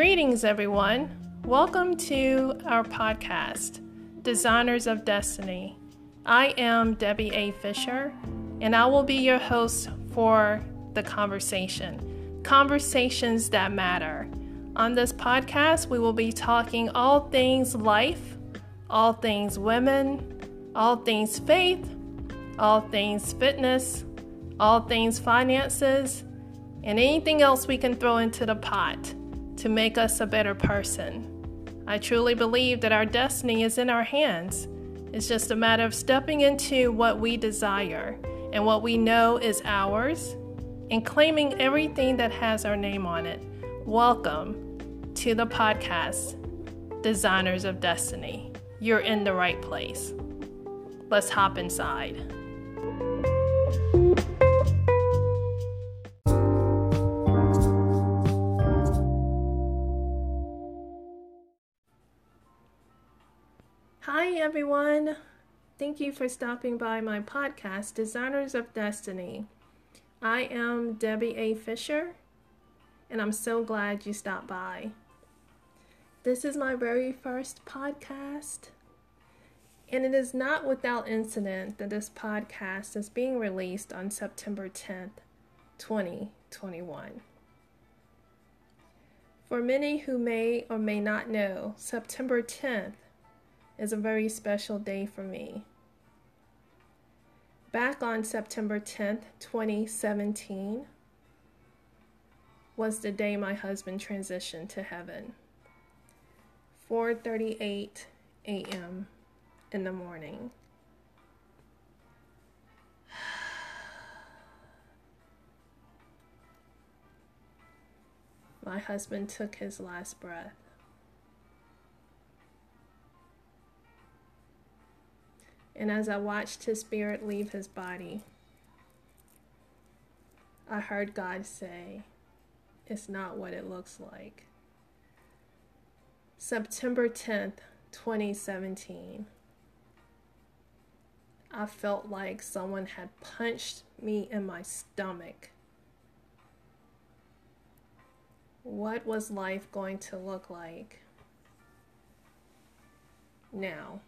Greetings, everyone. Welcome to our podcast, Designers of Destiny. I am Debbie A. Fisher, and I will be your host for the conversation. Conversations that matter. On this podcast, we will be talking all things life, all things women, all things faith, all things fitness, all things finances, and anything else we can throw into the pot to make us a better person. I truly believe that our destiny is in our hands. It's just a matter of stepping into what we desire and what we know is ours and claiming everything that has our name on it. Welcome to the podcast, Designers of Destiny. You're in the right place. Let's hop inside. Thank you for stopping by my podcast, Designers of Destiny. I am Debbie A. Fisher, and I'm so glad you stopped by. This is my very first podcast, and it is not without incident that this podcast is being released on September 10th, 2021. For many who may or may not know, September 10th is a very special day for me. Back on September 10th, 2017, was the day my husband transitioned to heaven. 4:38 a.m. in the morning. My husband took his last breath. And as I watched his spirit leave his body, I heard God say, It's not what it looks like. September 10th, 2017. I felt like someone had punched me in my stomach. What was life going to look like now?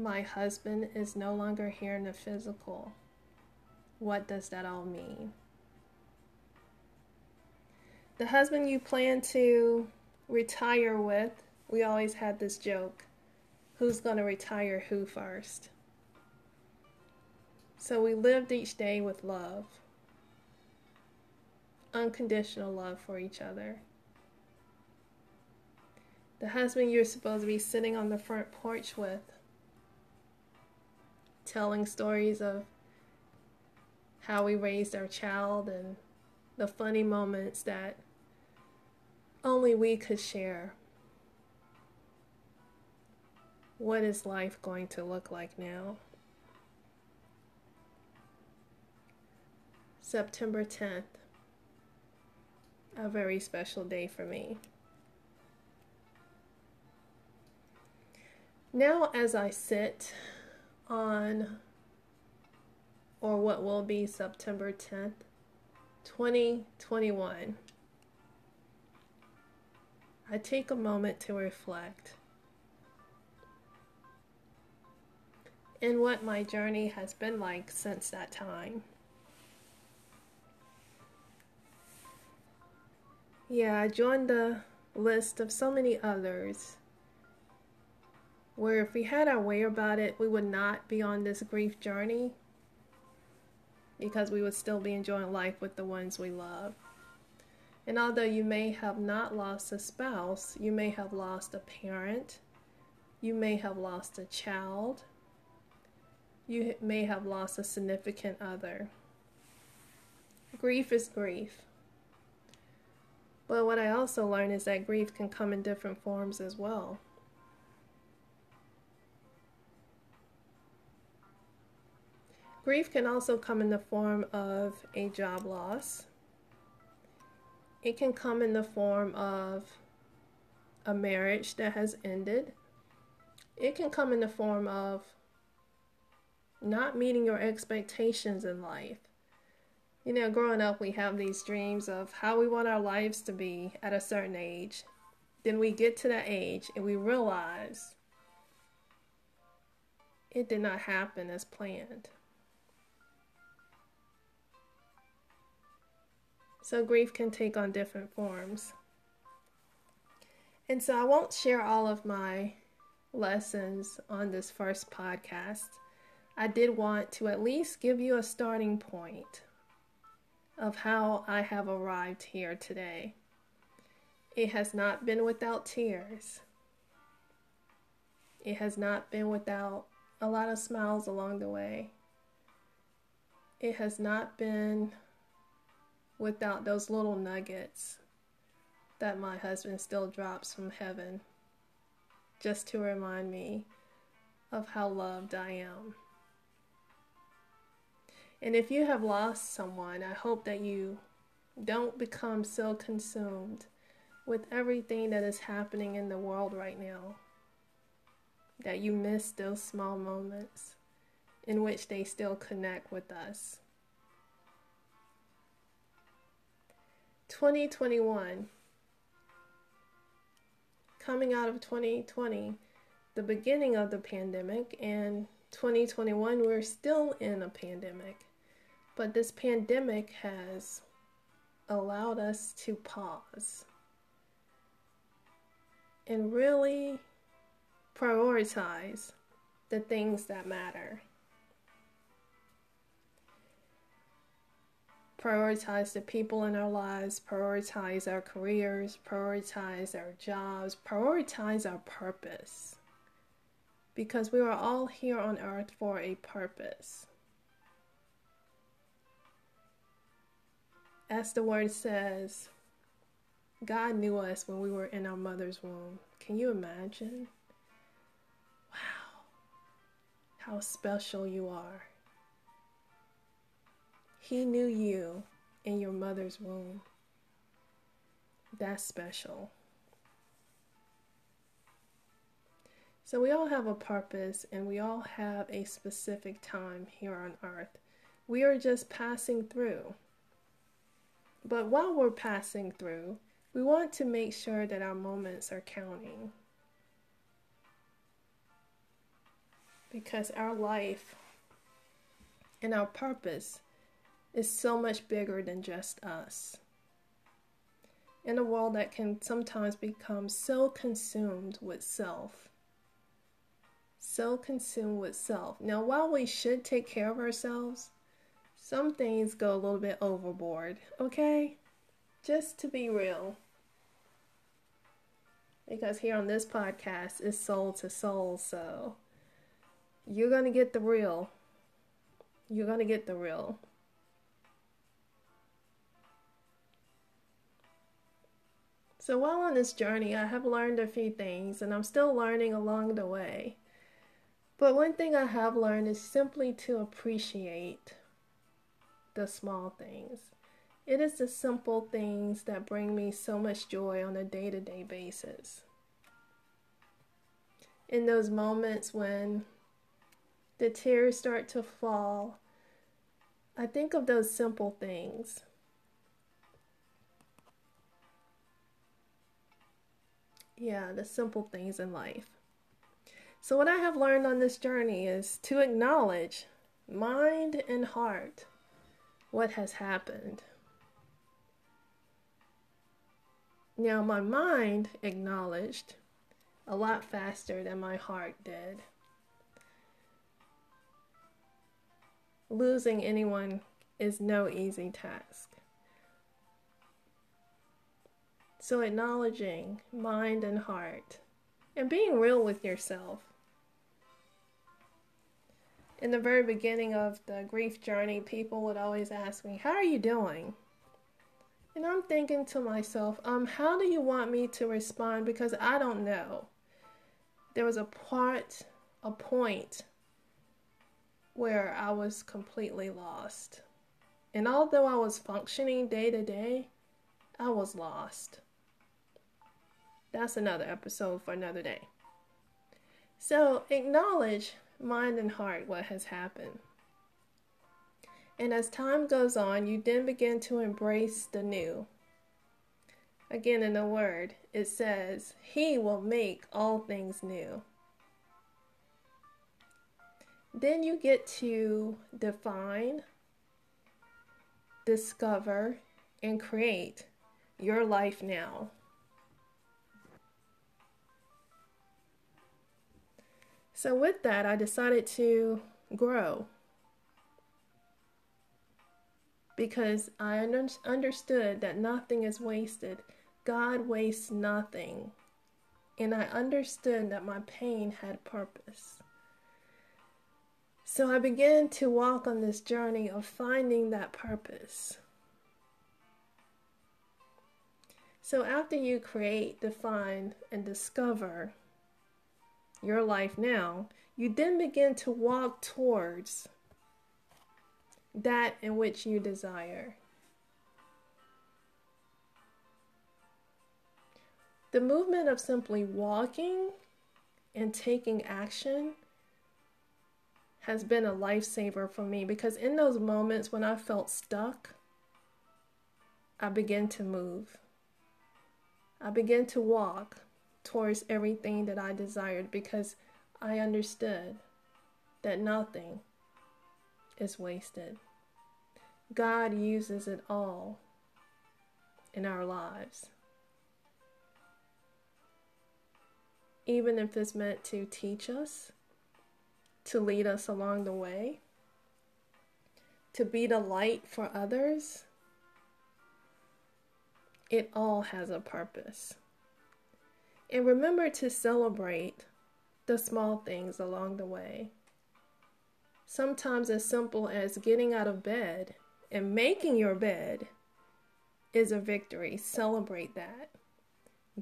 My husband is no longer here in the physical. What does that all mean? The husband you plan to retire with, we always had this joke who's going to retire who first? So we lived each day with love, unconditional love for each other. The husband you're supposed to be sitting on the front porch with telling stories of how we raised our child and the funny moments that only we could share. What is life going to look like now? September 10th, a very special day for me. Now, as I sit on or what will be September 10th, 2021, I take a moment to reflect in what my journey has been like since that time. Yeah, I joined the list of so many others where if we had our way about it, we would not be on this grief journey because we would still be enjoying life with the ones we love. And although you may have not lost a spouse, you may have lost a parent, you may have lost a child, you may have lost a significant other. Grief is grief. But what I also learned is that grief can come in different forms as well. Grief can also come in the form of a job loss. It can come in the form of a marriage that has ended. It can come in the form of not meeting your expectations in life. You know, growing up, we have these dreams of how we want our lives to be at a certain age. Then we get to that age and we realize it did not happen as planned. So, grief can take on different forms. And so, I won't share all of my lessons on this first podcast. I did want to at least give you a starting point of how I have arrived here today. It has not been without tears. It has not been without a lot of smiles along the way. It has not been without those little nuggets that my husband still drops from heaven just to remind me of how loved I am. And if you have lost someone, I hope that you don't become so consumed with everything that is happening in the world right now that you miss those small moments in which they still connect with us. 2021, coming out of 2020, the beginning of the pandemic, and 2021, we're still in a pandemic. But this pandemic has allowed us to pause and really prioritize the things that matter. Prioritize the people in our lives, prioritize our careers, prioritize our jobs, prioritize our purpose. Because we are all here on earth for a purpose. As the word says, God knew us when we were in our mother's womb. Can you imagine? Wow, how special you are. He knew you in your mother's womb. That's special. So, we all have a purpose and we all have a specific time here on earth. We are just passing through. But while we're passing through, we want to make sure that our moments are counting. Because our life and our purpose is so much bigger than just us. In a world that can sometimes become so consumed with self, so consumed with self. Now, while we should take care of ourselves, some things go a little bit overboard, okay? Just to be real. Because here on this podcast is soul to soul, so you're going to get the real. You're going to get the real. So while on this journey, I have learned a few things, and I'm still learning along the way. But one thing I have learned is simply to appreciate the small things. It is the simple things that bring me so much joy on a day to day basis. In those moments when the tears start to fall, I think of those simple things. Yeah, the simple things in life. So, what I have learned on this journey is to acknowledge mind and heart what has happened. Now, my mind acknowledged a lot faster than my heart did. Losing anyone is no easy task. So, acknowledging mind and heart and being real with yourself in the very beginning of the grief journey, people would always ask me, How are you doing? And I'm thinking to myself, um, how do you want me to respond? Because I don't know. There was a part, a point where I was completely lost. And although I was functioning day to day, I was lost. That's another episode for another day. So acknowledge mind and heart what has happened. And as time goes on, you then begin to embrace the new. Again, in the word, it says, He will make all things new. Then you get to define, discover, and create your life now. So, with that, I decided to grow because I understood that nothing is wasted. God wastes nothing. And I understood that my pain had purpose. So I began to walk on this journey of finding that purpose. So after you create, define, and discover your life now, you then begin to walk towards that in which you desire. The movement of simply walking and taking action has been a lifesaver for me because in those moments when I felt stuck, I began to move. I began to walk towards everything that I desired because I understood that nothing is wasted. God uses it all in our lives. Even if it's meant to teach us, to lead us along the way, to be the light for others, it all has a purpose. And remember to celebrate the small things along the way. Sometimes, as simple as getting out of bed and making your bed is a victory. Celebrate that.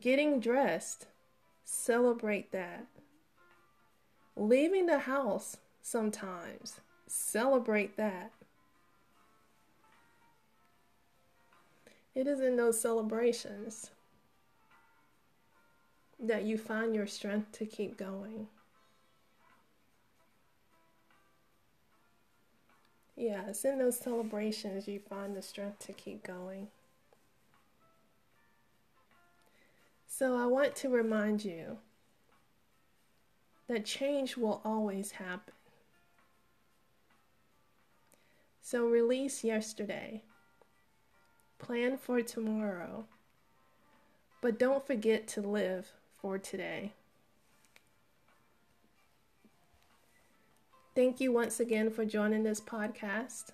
Getting dressed, celebrate that. Leaving the house sometimes, celebrate that. It is in those celebrations that you find your strength to keep going. Yeah, in those celebrations you find the strength to keep going. So I want to remind you that change will always happen. So release yesterday, plan for tomorrow, but don't forget to live for today. Thank you once again for joining this podcast.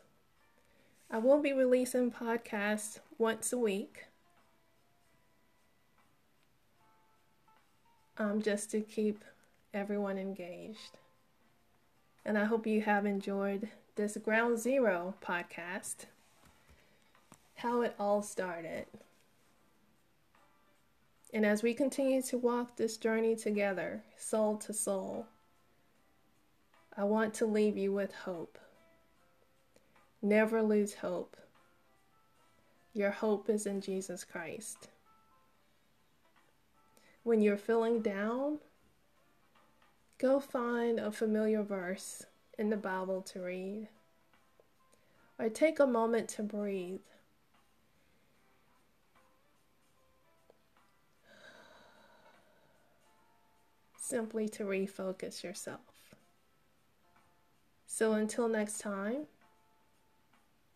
I will be releasing podcasts once a week. Um, just to keep everyone engaged. And I hope you have enjoyed this Ground Zero podcast, how it all started. And as we continue to walk this journey together, soul to soul, I want to leave you with hope. Never lose hope. Your hope is in Jesus Christ. When you're feeling down, go find a familiar verse in the Bible to read. Or take a moment to breathe. Simply to refocus yourself. So until next time,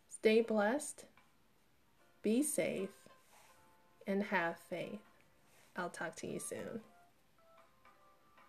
stay blessed, be safe, and have faith. I'll talk to you soon.